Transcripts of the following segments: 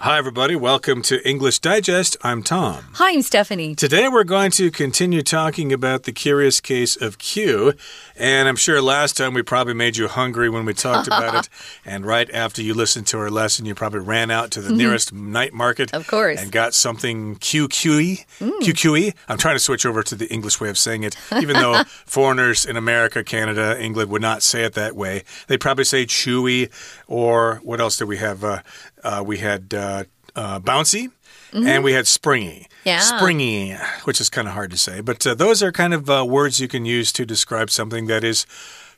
Hi, everybody. Welcome to English Digest. I'm Tom. Hi, I'm Stephanie. Today, we're going to continue talking about the curious case of Q. And I'm sure last time we probably made you hungry when we talked about it. And right after you listened to our lesson, you probably ran out to the nearest night market. Of course. And got something QQE. Mm. QQE. I'm trying to switch over to the English way of saying it, even though foreigners in America, Canada, England would not say it that way. They probably say chewy, or what else do we have? Uh, uh, we had uh, uh, bouncy. Mm -hmm. And we had springy. Yeah. Springy, which is kind of hard to say. But uh, those are kind of uh, words you can use to describe something that is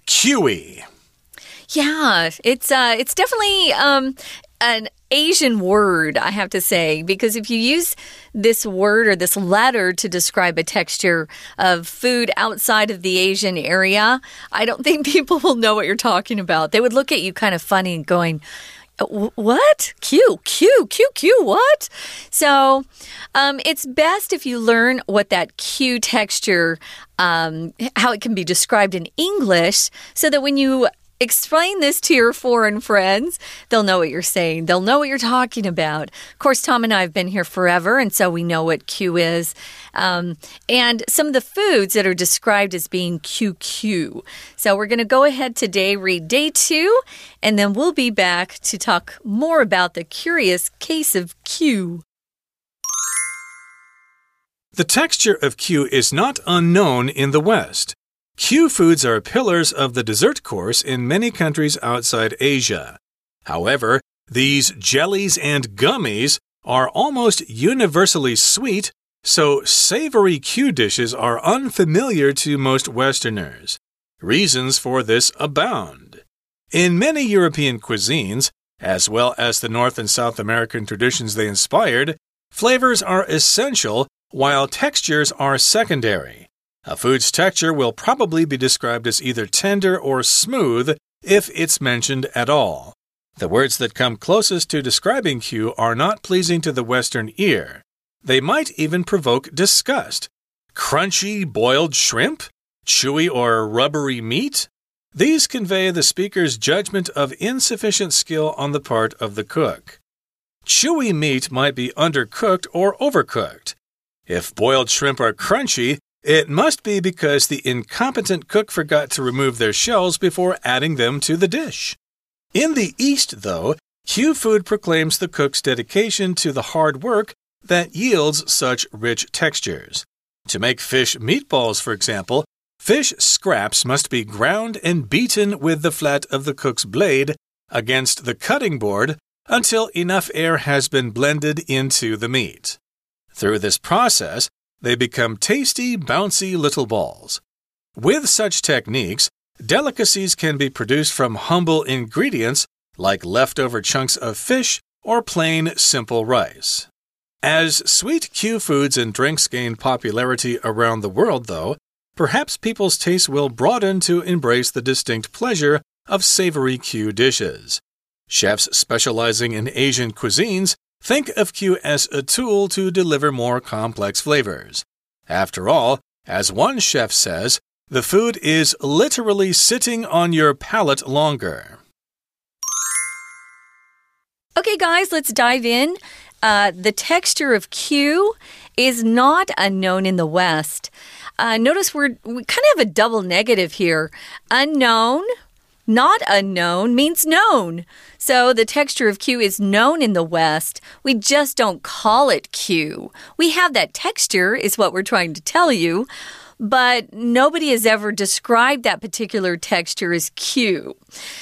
QE. Yeah, it's uh, it's definitely um, an Asian word, I have to say, because if you use this word or this letter to describe a texture of food outside of the Asian area, I don't think people will know what you're talking about. They would look at you kind of funny and going, what? Q, Q, Q, Q, what? So um, it's best if you learn what that Q texture, um, how it can be described in English, so that when you explain this to your foreign friends, they'll know what you're saying. They'll know what you're talking about. Of course, Tom and I have been here forever, and so we know what Q is. Um, and some of the foods that are described as being QQ. So we're going to go ahead today, read day two, and then we'll be back to talk more about the curious case of Q. The texture of Q is not unknown in the West. Q foods are pillars of the dessert course in many countries outside Asia. However, these jellies and gummies are almost universally sweet, so savory Q dishes are unfamiliar to most Westerners. Reasons for this abound. In many European cuisines, as well as the North and South American traditions they inspired, flavors are essential while textures are secondary. A food's texture will probably be described as either tender or smooth if it's mentioned at all. The words that come closest to describing Q are not pleasing to the Western ear. They might even provoke disgust. Crunchy boiled shrimp? Chewy or rubbery meat? These convey the speaker's judgment of insufficient skill on the part of the cook. Chewy meat might be undercooked or overcooked. If boiled shrimp are crunchy, it must be because the incompetent cook forgot to remove their shells before adding them to the dish. In the East, though, Q Food proclaims the cook's dedication to the hard work that yields such rich textures. To make fish meatballs, for example, fish scraps must be ground and beaten with the flat of the cook's blade against the cutting board until enough air has been blended into the meat. Through this process, they become tasty, bouncy little balls. With such techniques, delicacies can be produced from humble ingredients like leftover chunks of fish or plain, simple rice. As sweet Q foods and drinks gain popularity around the world, though, perhaps people's tastes will broaden to embrace the distinct pleasure of savory Q dishes. Chefs specializing in Asian cuisines Think of Q as a tool to deliver more complex flavors. After all, as one chef says, the food is literally sitting on your palate longer. Okay, guys, let's dive in. Uh, the texture of Q is not unknown in the West. Uh, notice we're, we kind of have a double negative here. Unknown, not unknown means known. So the texture of Q is known in the West. We just don't call it Q. We have that texture, is what we're trying to tell you. But nobody has ever described that particular texture as Q.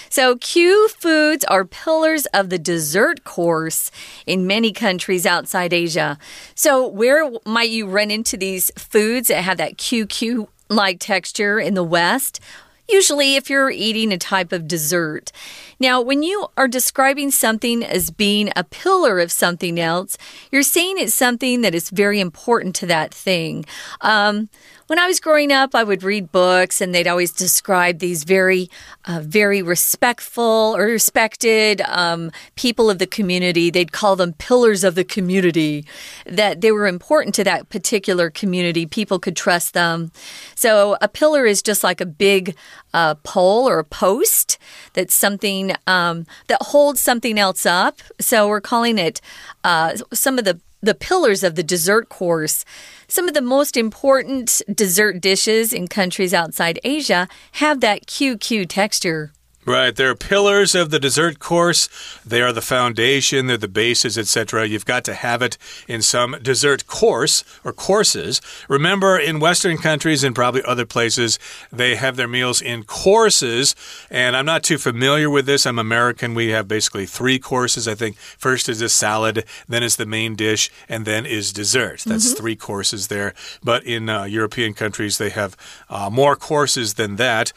So, Q foods are pillars of the dessert course in many countries outside Asia. So, where might you run into these foods that have that QQ like texture in the West? Usually if you're eating a type of dessert. Now, when you are describing something as being a pillar of something else, you're saying it's something that is very important to that thing. Um, when I was growing up, I would read books and they'd always describe these very, uh, very respectful or respected um, people of the community. They'd call them pillars of the community, that they were important to that particular community. People could trust them. So a pillar is just like a big uh, pole or a post that's something um, that holds something else up. So we're calling it uh, some of the the pillars of the dessert course. Some of the most important dessert dishes in countries outside Asia have that QQ texture. Right. They're pillars of the dessert course. They are the foundation, they're the bases, etc. You've got to have it in some dessert course or courses. Remember, in Western countries and probably other places, they have their meals in courses. And I'm not too familiar with this. I'm American. We have basically three courses. I think first is a salad, then is the main dish, and then is dessert. That's mm -hmm. three courses there. But in uh, European countries, they have uh, more courses than that.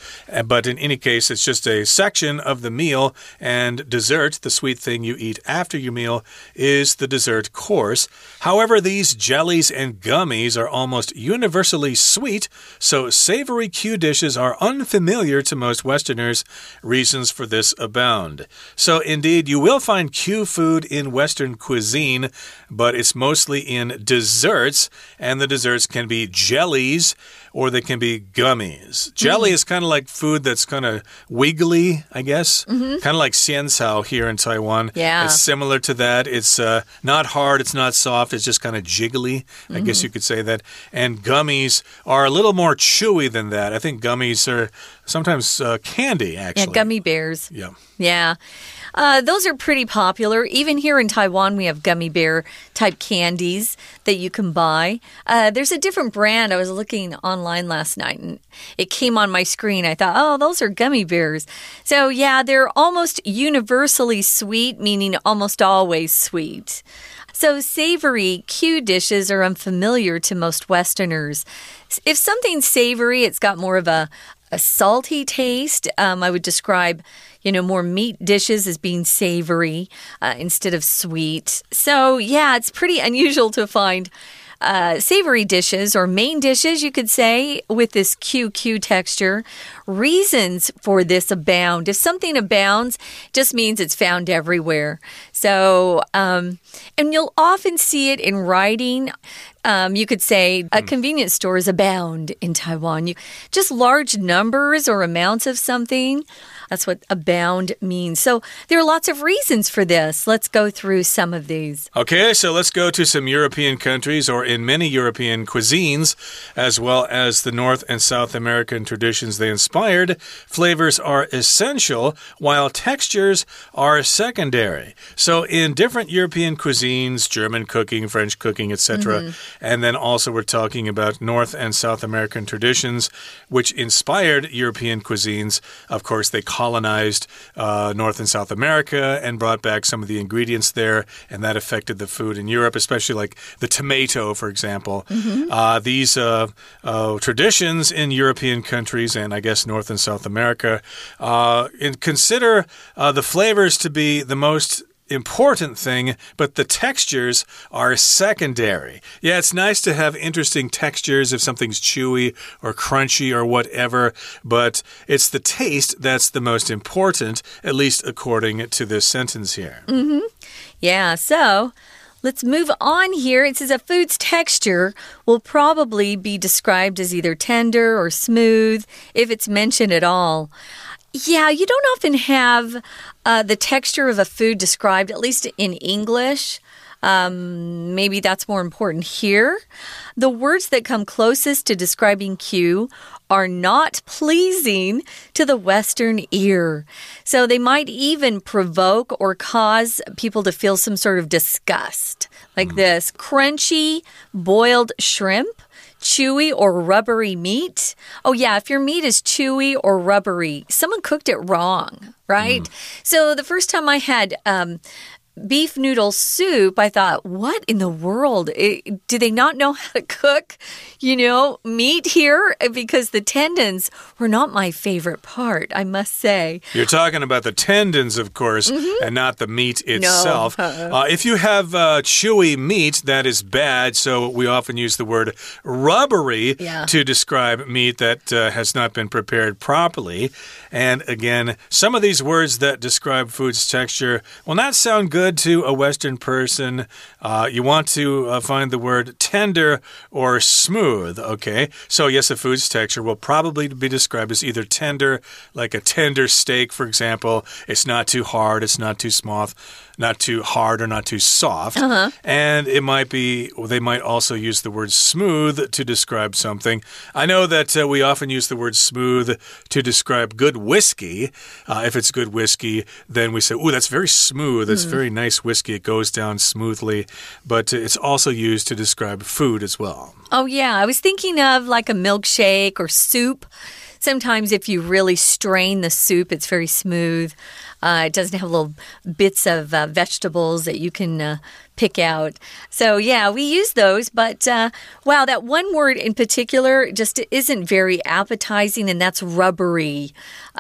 But in any case, it's just a section of the meal, and dessert, the sweet thing you eat after your meal, is the dessert course. However, these jellies and gummies are almost universally sweet, so savory Q dishes are unfamiliar to most Westerners. Reasons for this abound. So, indeed, you will find Q food in Western cuisine, but it's mostly in desserts, and the desserts can be jellies or they can be gummies. Jelly mm -hmm. is kind of like food that's kind of wiggly, I guess. Mm -hmm. Kind of like xiancao here in Taiwan. Yeah. It's similar to that. It's uh, not hard, it's not soft, it's just kind of jiggly. I mm -hmm. guess you could say that. And gummies are a little more chewy than that. I think gummies are sometimes uh, candy, actually. Yeah, gummy bears. Yeah. Yeah. Uh, those are pretty popular. Even here in Taiwan, we have gummy bear type candies that you can buy. Uh, there's a different brand. I was looking online last night and it came on my screen. I thought, oh, those are gummy bears. So, yeah, they're almost universally sweet, meaning almost always sweet. So, savory Q dishes are unfamiliar to most Westerners. If something's savory, it's got more of a, a salty taste. Um, I would describe you know, more meat dishes as being savory uh, instead of sweet. So, yeah, it's pretty unusual to find. Uh, savory dishes or main dishes, you could say, with this QQ texture. Reasons for this abound. If something abounds, just means it's found everywhere. So, um, and you'll often see it in writing. Um, you could say a hmm. convenience stores abound in Taiwan. You, just large numbers or amounts of something. That's what abound means. So there are lots of reasons for this. Let's go through some of these. Okay, so let's go to some European countries or in many European cuisines, as well as the North and South American traditions they inspired. Flavors are essential, while textures are secondary. So in different European cuisines, German cooking, French cooking, etc., mm -hmm. and then also we're talking about North and South American traditions, which inspired European cuisines. Of course, they colonized uh, North and South America and brought back some of the ingredients there, and that affected the food in Europe, especially like the tomato, for example. Mm -hmm. uh, these uh, uh, traditions in European countries and I guess North and South America uh, consider uh, the flavors to be the most important thing, but the textures are secondary. Yeah, it's nice to have interesting textures if something's chewy or crunchy or whatever, but it's the taste that's the most important, at least according to this sentence here. Mm -hmm. Yeah, so. Let's move on here. It says a food's texture will probably be described as either tender or smooth if it's mentioned at all. Yeah, you don't often have uh, the texture of a food described, at least in English. Um, maybe that's more important here. The words that come closest to describing Q are not pleasing to the Western ear. So they might even provoke or cause people to feel some sort of disgust, like mm. this crunchy boiled shrimp chewy or rubbery meat. Oh, yeah, if your meat is chewy or rubbery, someone cooked it wrong, right? Mm. So the first time I had um, beef noodle soup, I thought, what in the world? It, do they not know how to cook, you know, meat here? Because the tendons were not my favorite part, I must say. You're talking about the tendons, of course, mm -hmm. and not the meat itself. No. Uh, if you have uh, chewy meat, that is bad. So we often use the word rubbery yeah. to describe meat that uh, has not been prepared properly. And again, some of these words that describe food's texture will not sound good good to a Western person, uh, you want to uh, find the word tender or smooth, okay? So, yes, a food's texture will probably be described as either tender, like a tender steak, for example. It's not too hard, it's not too smooth not too hard or not too soft. Uh -huh. And it might be, they might also use the word smooth to describe something. I know that uh, we often use the word smooth to describe good whiskey. Uh, if it's good whiskey, then we say, oh, that's very smooth. It's mm. very nice whiskey. It goes down smoothly. But it's also used to describe food as well. Oh, yeah. I was thinking of like a milkshake or soup. Sometimes, if you really strain the soup, it's very smooth. Uh, it doesn't have little bits of uh, vegetables that you can uh, pick out. So, yeah, we use those. But uh, wow, that one word in particular just isn't very appetizing, and that's rubbery.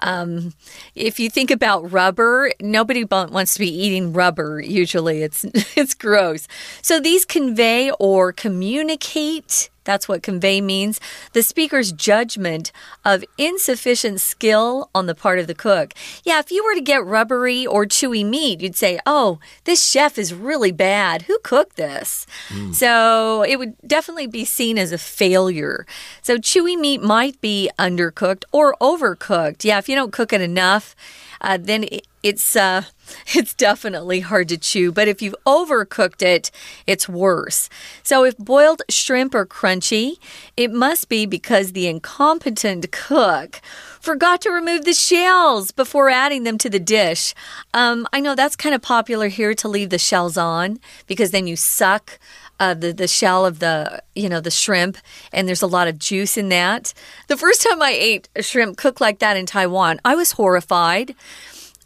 Um, if you think about rubber, nobody wants to be eating rubber. Usually, it's it's gross. So these convey or communicate that's what convey means. The speaker's judgment of insufficient skill on the part of the cook. Yeah, if you were to get rubbery or chewy meat, you'd say, oh, this chef is really bad. Who cooked this? Mm. So it would definitely be seen as a failure. So chewy meat might be undercooked or overcooked. Yeah, if you don't cook it enough, uh, then it's uh, it's definitely hard to chew. But if you've overcooked it, it's worse. So if boiled shrimp are crunchy, it must be because the incompetent cook forgot to remove the shells before adding them to the dish. Um, I know that's kind of popular here to leave the shells on because then you suck. Uh, the the shell of the you know the shrimp, and there's a lot of juice in that. The first time I ate a shrimp cooked like that in Taiwan, I was horrified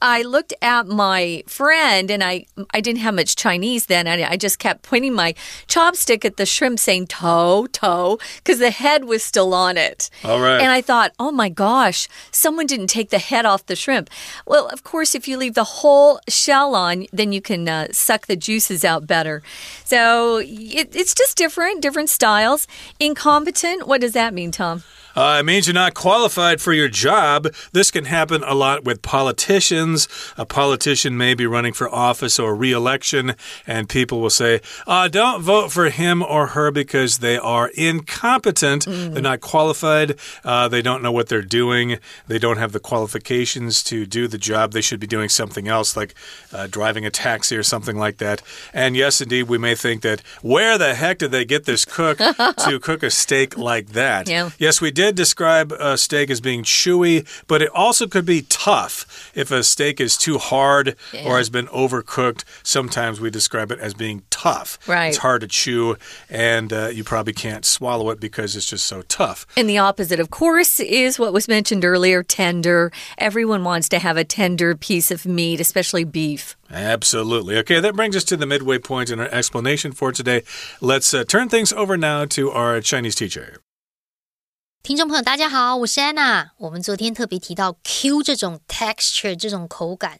I looked at my friend and I I didn't have much Chinese then and I just kept pointing my chopstick at the shrimp saying toe toe because the head was still on it. All right. And I thought, "Oh my gosh, someone didn't take the head off the shrimp." Well, of course, if you leave the whole shell on, then you can uh, suck the juices out better. So, it, it's just different, different styles. Incompetent, what does that mean, Tom? Uh, it means you're not qualified for your job. This can happen a lot with politicians. A politician may be running for office or re election, and people will say, uh, don't vote for him or her because they are incompetent. Mm. They're not qualified. Uh, they don't know what they're doing. They don't have the qualifications to do the job. They should be doing something else, like uh, driving a taxi or something like that. And yes, indeed, we may think that where the heck did they get this cook to cook a steak like that? Yeah. Yes, we did did describe a steak as being chewy, but it also could be tough. If a steak is too hard yeah. or has been overcooked, sometimes we describe it as being tough. Right. It's hard to chew, and uh, you probably can't swallow it because it's just so tough. And the opposite, of course, is what was mentioned earlier tender. Everyone wants to have a tender piece of meat, especially beef. Absolutely. Okay, that brings us to the midway point in our explanation for today. Let's uh, turn things over now to our Chinese teacher. 听众朋友，大家好，我是安娜。我们昨天特别提到 Q 这种 texture 这种口感，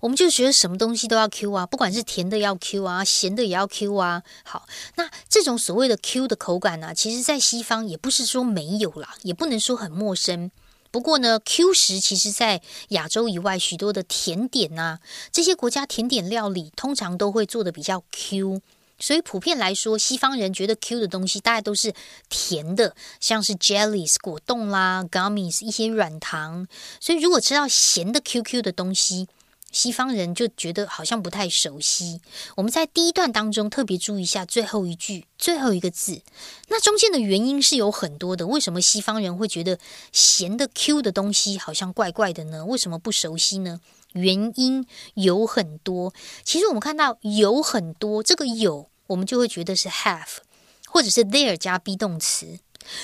我们就觉得什么东西都要 Q 啊，不管是甜的要 Q 啊，咸的也要 Q 啊。好，那这种所谓的 Q 的口感呢，其实在西方也不是说没有啦，也不能说很陌生。不过呢，Q 食其实在亚洲以外许多的甜点啊，这些国家甜点料理通常都会做的比较 Q。所以普遍来说，西方人觉得 Q 的东西大概都是甜的，像是 jellies 果冻啦，gummies 一些软糖。所以如果吃到咸的 QQ 的东西，西方人就觉得好像不太熟悉。我们在第一段当中特别注意一下最后一句最后一个字，那中间的原因是有很多的。为什么西方人会觉得咸的 Q 的东西好像怪怪的呢？为什么不熟悉呢？原因有很多，其实我们看到有很多，这个有我们就会觉得是 have，或者是 there 加 be 动词。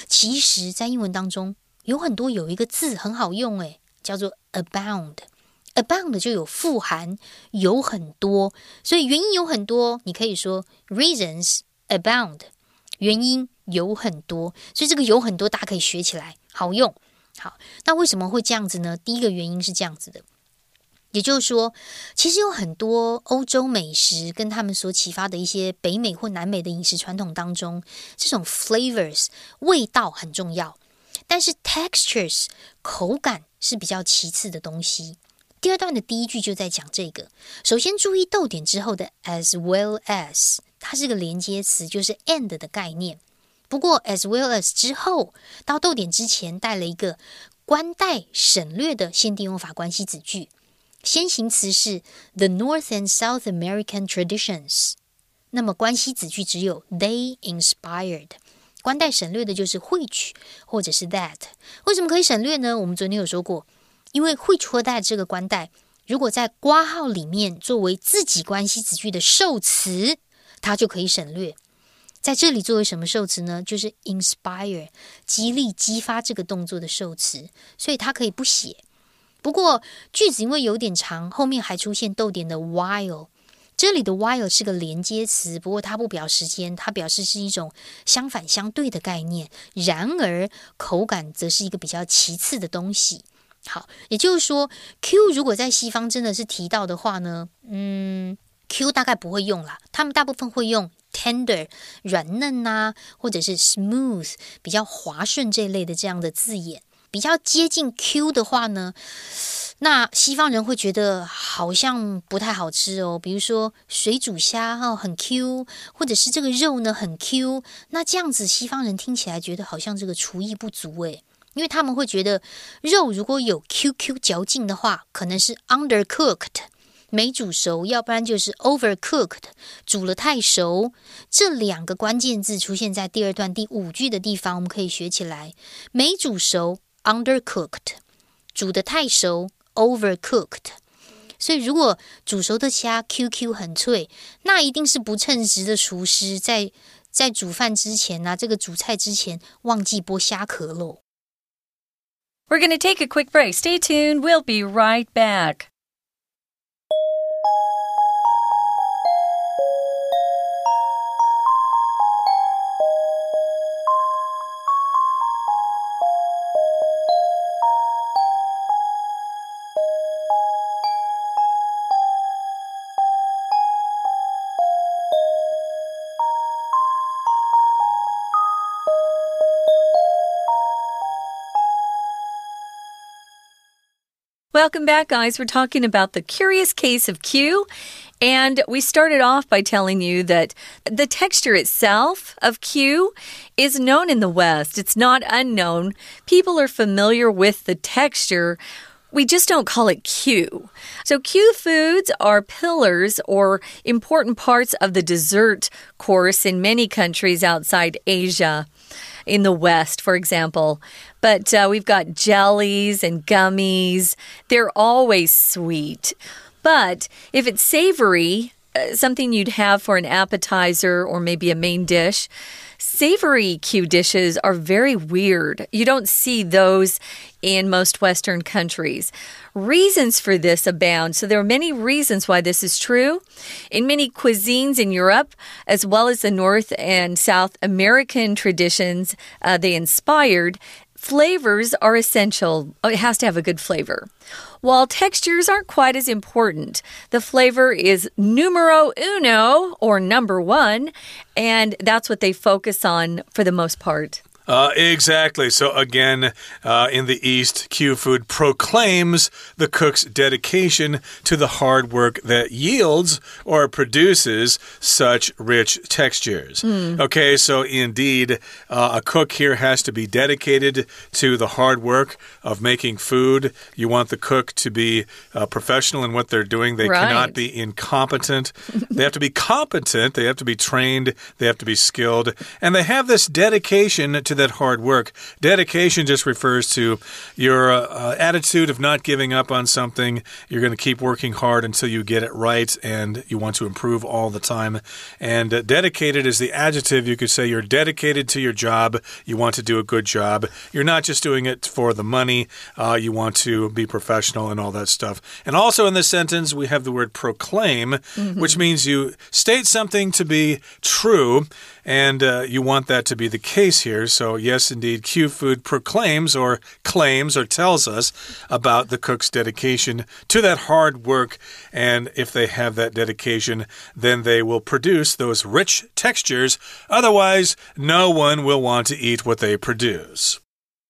其实，在英文当中有很多有一个字很好用，诶，叫做 abound。abound 就有富含，有很多，所以原因有很多，你可以说 reasons abound，原因有很多，所以这个有很多，大家可以学起来，好用。好，那为什么会这样子呢？第一个原因是这样子的，也就是说，其实有很多欧洲美食跟他们所启发的一些北美或南美的饮食传统当中，这种 flavors 味道很重要，但是 textures 口感是比较其次的东西。第二段的第一句就在讲这个。首先注意逗点之后的 as well as，它是个连接词，就是 and 的概念。不过 as well as 之后到逗点之前带了一个关带省略的限定用法关系子句。先行词是 the North and South American traditions，那么关系子句只有 they inspired。关带省略的就是 which 或者是 that。为什么可以省略呢？我们昨天有说过。因为会戳带这个关带，如果在括号里面作为自己关系子句的受词，它就可以省略。在这里作为什么受词呢？就是 inspire，激励、激发这个动作的受词，所以它可以不写。不过句子因为有点长，后面还出现逗点的 while，这里的 while 是个连接词，不过它不表时间，它表示是一种相反相对的概念。然而口感则是一个比较其次的东西。好，也就是说，Q 如果在西方真的是提到的话呢，嗯，Q 大概不会用啦，他们大部分会用 tender 软嫩呐，或者是 smooth 比较滑顺这类的这样的字眼。比较接近 Q 的话呢，那西方人会觉得好像不太好吃哦。比如说水煮虾哈很 Q，或者是这个肉呢很 Q，那这样子西方人听起来觉得好像这个厨艺不足诶。因为他们会觉得肉如果有 QQ 嚼劲的话，可能是 undercooked 没煮熟，要不然就是 overcooked 煮了太熟。这两个关键字出现在第二段第五句的地方，我们可以学起来：没煮熟 undercooked，煮的太熟 overcooked。所以如果煮熟的虾 QQ 很脆，那一定是不称职的厨师在在煮饭之前啊，这个煮菜之前忘记剥虾壳喽。We're going to take a quick break. Stay tuned. We'll be right back. Welcome back, guys. We're talking about the curious case of Q. And we started off by telling you that the texture itself of Q is known in the West. It's not unknown. People are familiar with the texture. We just don't call it Q. So, Q foods are pillars or important parts of the dessert course in many countries outside Asia in the West, for example. But uh, we've got jellies and gummies. They're always sweet. But if it's savory, uh, something you'd have for an appetizer or maybe a main dish, savory Q dishes are very weird. You don't see those in most Western countries. Reasons for this abound. So, there are many reasons why this is true. In many cuisines in Europe, as well as the North and South American traditions uh, they inspired, flavors are essential. Oh, it has to have a good flavor. While textures aren't quite as important, the flavor is numero uno or number one, and that's what they focus on for the most part. Uh, exactly. So, again, uh, in the East, Q Food proclaims the cook's dedication to the hard work that yields or produces such rich textures. Mm. Okay, so indeed, uh, a cook here has to be dedicated to the hard work of making food. You want the cook to be uh, professional in what they're doing, they right. cannot be incompetent. they have to be competent, they have to be trained, they have to be skilled, and they have this dedication to that hard work. Dedication just refers to your uh, attitude of not giving up on something. You're going to keep working hard until you get it right and you want to improve all the time. And uh, dedicated is the adjective. You could say you're dedicated to your job. You want to do a good job. You're not just doing it for the money. Uh, you want to be professional and all that stuff. And also in this sentence, we have the word proclaim, mm -hmm. which means you state something to be true and uh, you want that to be the case here. So, yes, indeed, Q Food proclaims or claims or tells us about the cook's dedication to that hard work. And if they have that dedication, then they will produce those rich textures. Otherwise, no one will want to eat what they produce.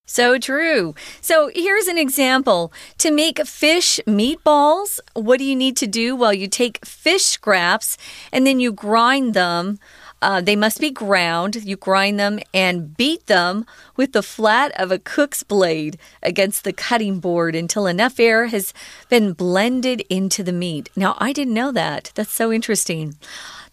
So true. So here's an example. To make fish meatballs, what do you need to do? Well, you take fish scraps and then you grind them uh, they must be ground. You grind them and beat them with the flat of a cook's blade against the cutting board until enough air has been blended into the meat. Now, I didn't know that. That's so interesting.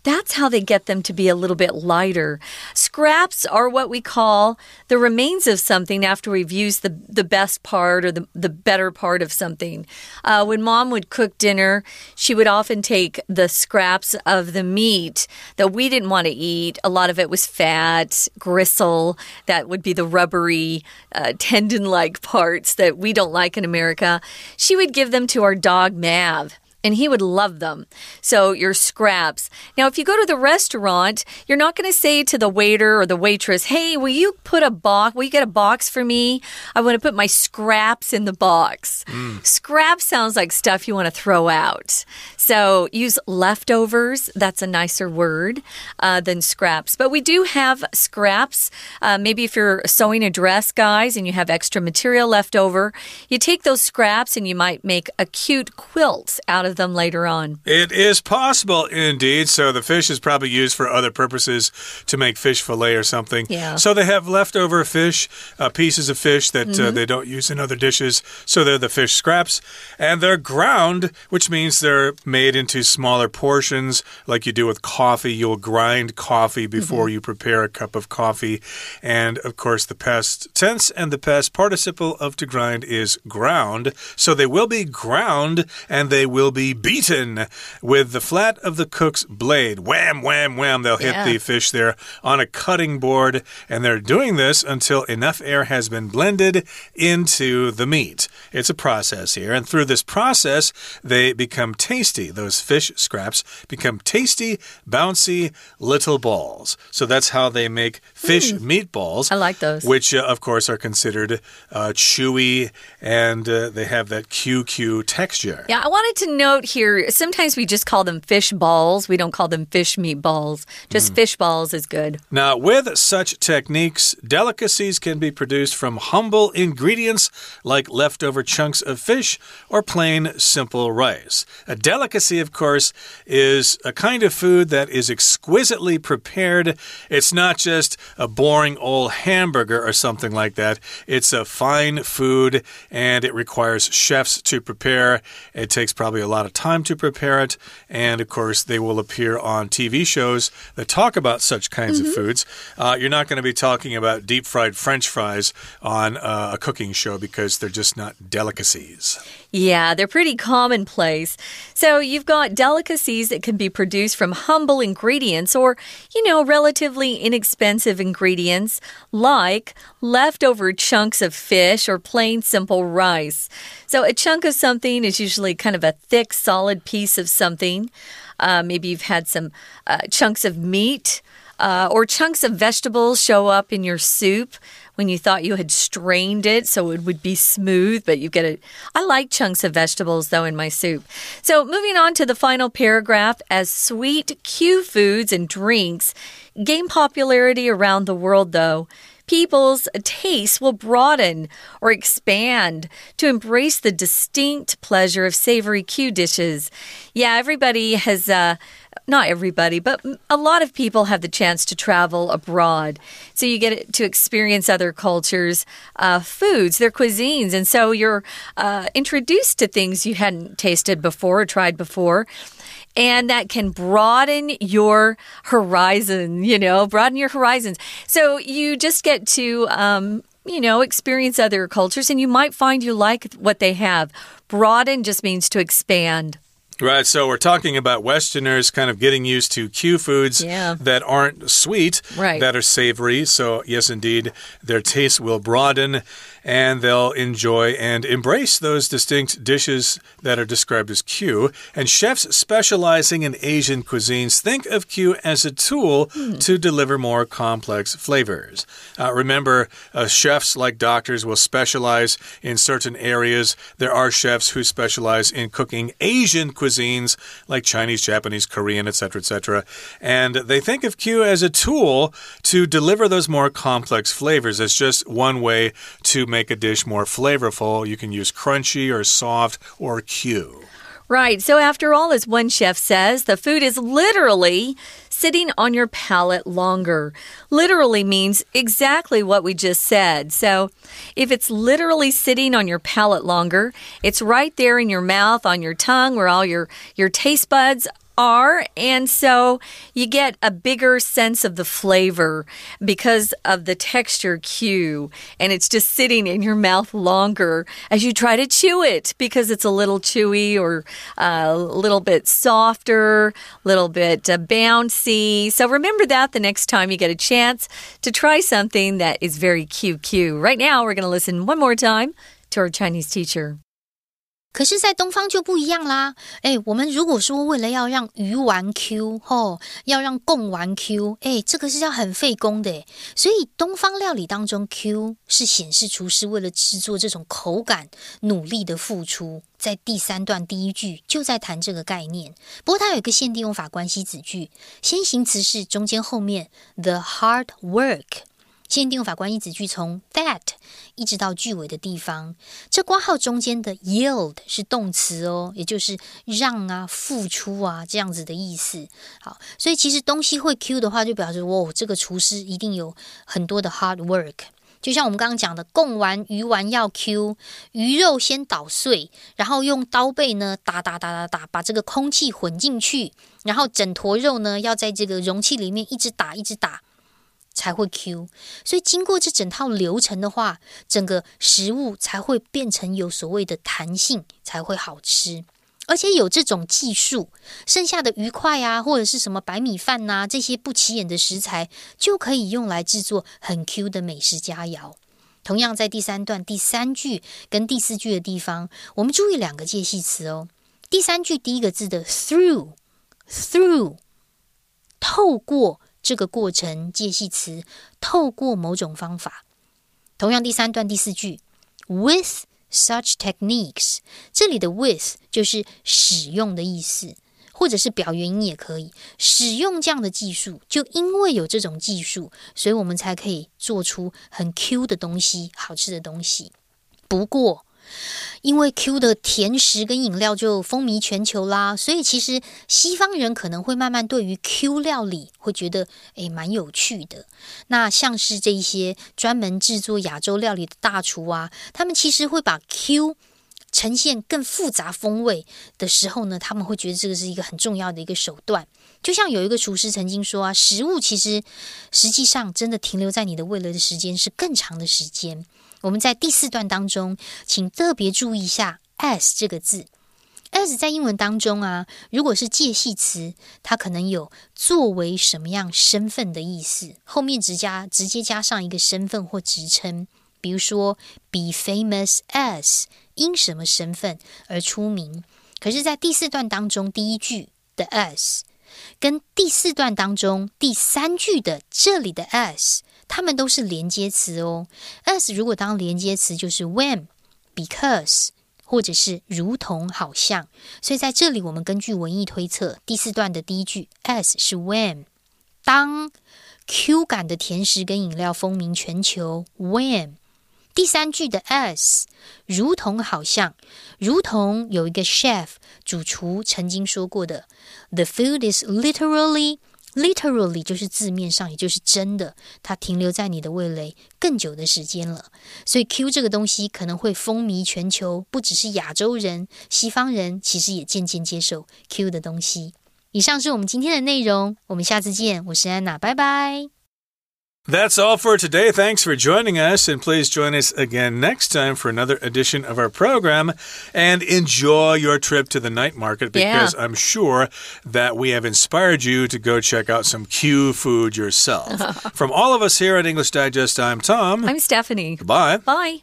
That's how they get them to be a little bit lighter. Scraps are what we call the remains of something after we've used the, the best part or the, the better part of something. Uh, when mom would cook dinner, she would often take the scraps of the meat that we didn't want to eat. A lot of it was fat, gristle, that would be the rubbery, uh, tendon like parts that we don't like in America. She would give them to our dog Mav and he would love them. So, your scraps. Now, if you go to the restaurant, you're not going to say to the waiter or the waitress, Hey, will you put a box? Will you get a box for me? I want to put my scraps in the box. Mm. Scraps sounds like stuff you want to throw out. So, use leftovers. That's a nicer word uh, than scraps. But we do have scraps. Uh, maybe if you're sewing a dress, guys, and you have extra material left over, you take those scraps and you might make a cute quilt out of them later on. It is possible, indeed. So the fish is probably used for other purposes to make fish fillet or something. Yeah. So they have leftover fish, uh, pieces of fish that mm -hmm. they don't use in other dishes. So they're the fish scraps. And they're ground, which means they're made into smaller portions, like you do with coffee. You'll grind coffee before mm -hmm. you prepare a cup of coffee. And of course, the past tense and the past participle of to grind is ground. So they will be ground and they will be be beaten with the flat of the cook's blade. Wham, wham, wham. They'll hit yeah. the fish there on a cutting board, and they're doing this until enough air has been blended into the meat. It's a process here, and through this process, they become tasty. Those fish scraps become tasty, bouncy little balls. So that's how they make fish mm. meatballs. I like those. Which, uh, of course, are considered uh, chewy and uh, they have that QQ texture. Yeah, I wanted to note here sometimes we just call them fish balls. We don't call them fish meatballs. Just mm. fish balls is good. Now, with such techniques, delicacies can be produced from humble ingredients like leftover chunks of fish or plain simple rice. A delicacy, of course, is a kind of food that is exquisitely prepared. It's not just a boring old hamburger or something like that. It's a fine food and it requires chefs to prepare. It takes probably a lot lot of time to prepare it. And of course, they will appear on TV shows that talk about such kinds mm -hmm. of mm-hmm. foods. Uh, you're not going to be talking about deep fried French fries on uh, a cooking show because they're just not delicacies. Yeah, they're pretty commonplace. So you've got delicacies that can be produced from humble ingredients or, you know, relatively inexpensive ingredients like leftover chunks of fish or plain simple rice. So a chunk of something is usually kind of a thick, solid piece of something. Uh, maybe you've had some uh, chunks of meat. Uh, or chunks of vegetables show up in your soup when you thought you had strained it so it would be smooth, but you get it. I like chunks of vegetables though in my soup. So moving on to the final paragraph, as sweet Q foods and drinks gain popularity around the world though people's tastes will broaden or expand to embrace the distinct pleasure of savory Q dishes. Yeah, everybody has uh, not everybody, but a lot of people have the chance to travel abroad. So you get to experience other cultures' uh, foods, their cuisines. And so you're uh, introduced to things you hadn't tasted before or tried before. and that can broaden your horizon, you know, broaden your horizons. So you just get to, um, you know, experience other cultures and you might find you like what they have. Broaden just means to expand. Right, so we're talking about Westerners kind of getting used to Q foods yeah. that aren't sweet, right. that are savory. So, yes, indeed, their taste will broaden and they'll enjoy and embrace those distinct dishes that are described as Q. And chefs specializing in Asian cuisines think of Q as a tool hmm. to deliver more complex flavors. Uh, remember, uh, chefs, like doctors, will specialize in certain areas. There are chefs who specialize in cooking Asian cuisines like Chinese, Japanese, Korean, etc., etc. And they think of Q as a tool to deliver those more complex flavors. It's just one way to make a dish more flavorful, you can use crunchy or soft or Q. Right. So, after all, as one chef says, the food is literally sitting on your palate longer. Literally means exactly what we just said. So, if it's literally sitting on your palate longer, it's right there in your mouth, on your tongue, where all your, your taste buds are. And so you get a bigger sense of the flavor because of the texture Q. And it's just sitting in your mouth longer as you try to chew it because it's a little chewy or uh, a little bit softer, a little bit uh, bouncy. So remember that the next time you get a chance to try something that is very QQ. Right now, we're going to listen one more time to our Chinese teacher. 可是，在东方就不一样啦。哎，我们如果说为了要让鱼丸 Q，吼，要让贡丸 Q，哎，这个是要很费工的。所以，东方料理当中，Q 是显示厨师为了制作这种口感努力的付出。在第三段第一句就在谈这个概念。不过，它有一个限定用法关系子句，先行词是中间后面 the hard work。限定法关系子句从 that 一直到句尾的地方，这括号中间的 yield 是动词哦，也就是让啊、付出啊这样子的意思。好，所以其实东西会 Q 的话，就表示哦，这个厨师一定有很多的 hard work。就像我们刚刚讲的，贡丸鱼丸要 Q，鱼肉先捣碎，然后用刀背呢打打打打打，把这个空气混进去，然后整坨肉呢要在这个容器里面一直打一直打。才会 Q，所以经过这整套流程的话，整个食物才会变成有所谓的弹性，才会好吃。而且有这种技术，剩下的鱼块啊，或者是什么白米饭呐，这些不起眼的食材，就可以用来制作很 Q 的美食佳肴。同样，在第三段第三句跟第四句的地方，我们注意两个介系词哦。第三句第一个字的 through，through，透过。这个过程介系词透过某种方法，同样第三段第四句，with such techniques，这里的 with 就是使用的意思，或者是表原因也可以。使用这样的技术，就因为有这种技术，所以我们才可以做出很 Q 的东西，好吃的东西。不过，因为 Q 的甜食跟饮料就风靡全球啦，所以其实西方人可能会慢慢对于 Q 料理会觉得诶蛮有趣的。那像是这一些专门制作亚洲料理的大厨啊，他们其实会把 Q 呈现更复杂风味的时候呢，他们会觉得这个是一个很重要的一个手段。就像有一个厨师曾经说啊，食物其实实际上真的停留在你的味蕾的时间是更长的时间。我们在第四段当中，请特别注意一下 as 这个字。as 在英文当中啊，如果是介系词，它可能有作为什么样身份的意思，后面直加直接加上一个身份或职称，比如说 be famous as 因什么身份而出名。可是，在第四段当中，第一句的 as 跟第四段当中第三句的这里的 as。它们都是连接词哦。as 如果当连接词，就是 when、because 或者是如同、好像。所以在这里，我们根据文意推测，第四段的第一句 as 是 when。当 Q 感的甜食跟饮料风靡全球，when。第三句的 as 如同、好像，如同有一个 chef 主厨曾经说过的：“The food is literally。” Literally 就是字面上，也就是真的，它停留在你的味蕾更久的时间了。所以 Q 这个东西可能会风靡全球，不只是亚洲人，西方人其实也渐渐接受 Q 的东西。以上是我们今天的内容，我们下次见。我是安娜，拜拜。That's all for today. Thanks for joining us, and please join us again next time for another edition of our program. And enjoy your trip to the night market because Yeah. I'm sure that we have inspired you to go check out some Q food yourself. From all of us here at English Digest, I'm Tom. I'm Stephanie. Goodbye. Bye.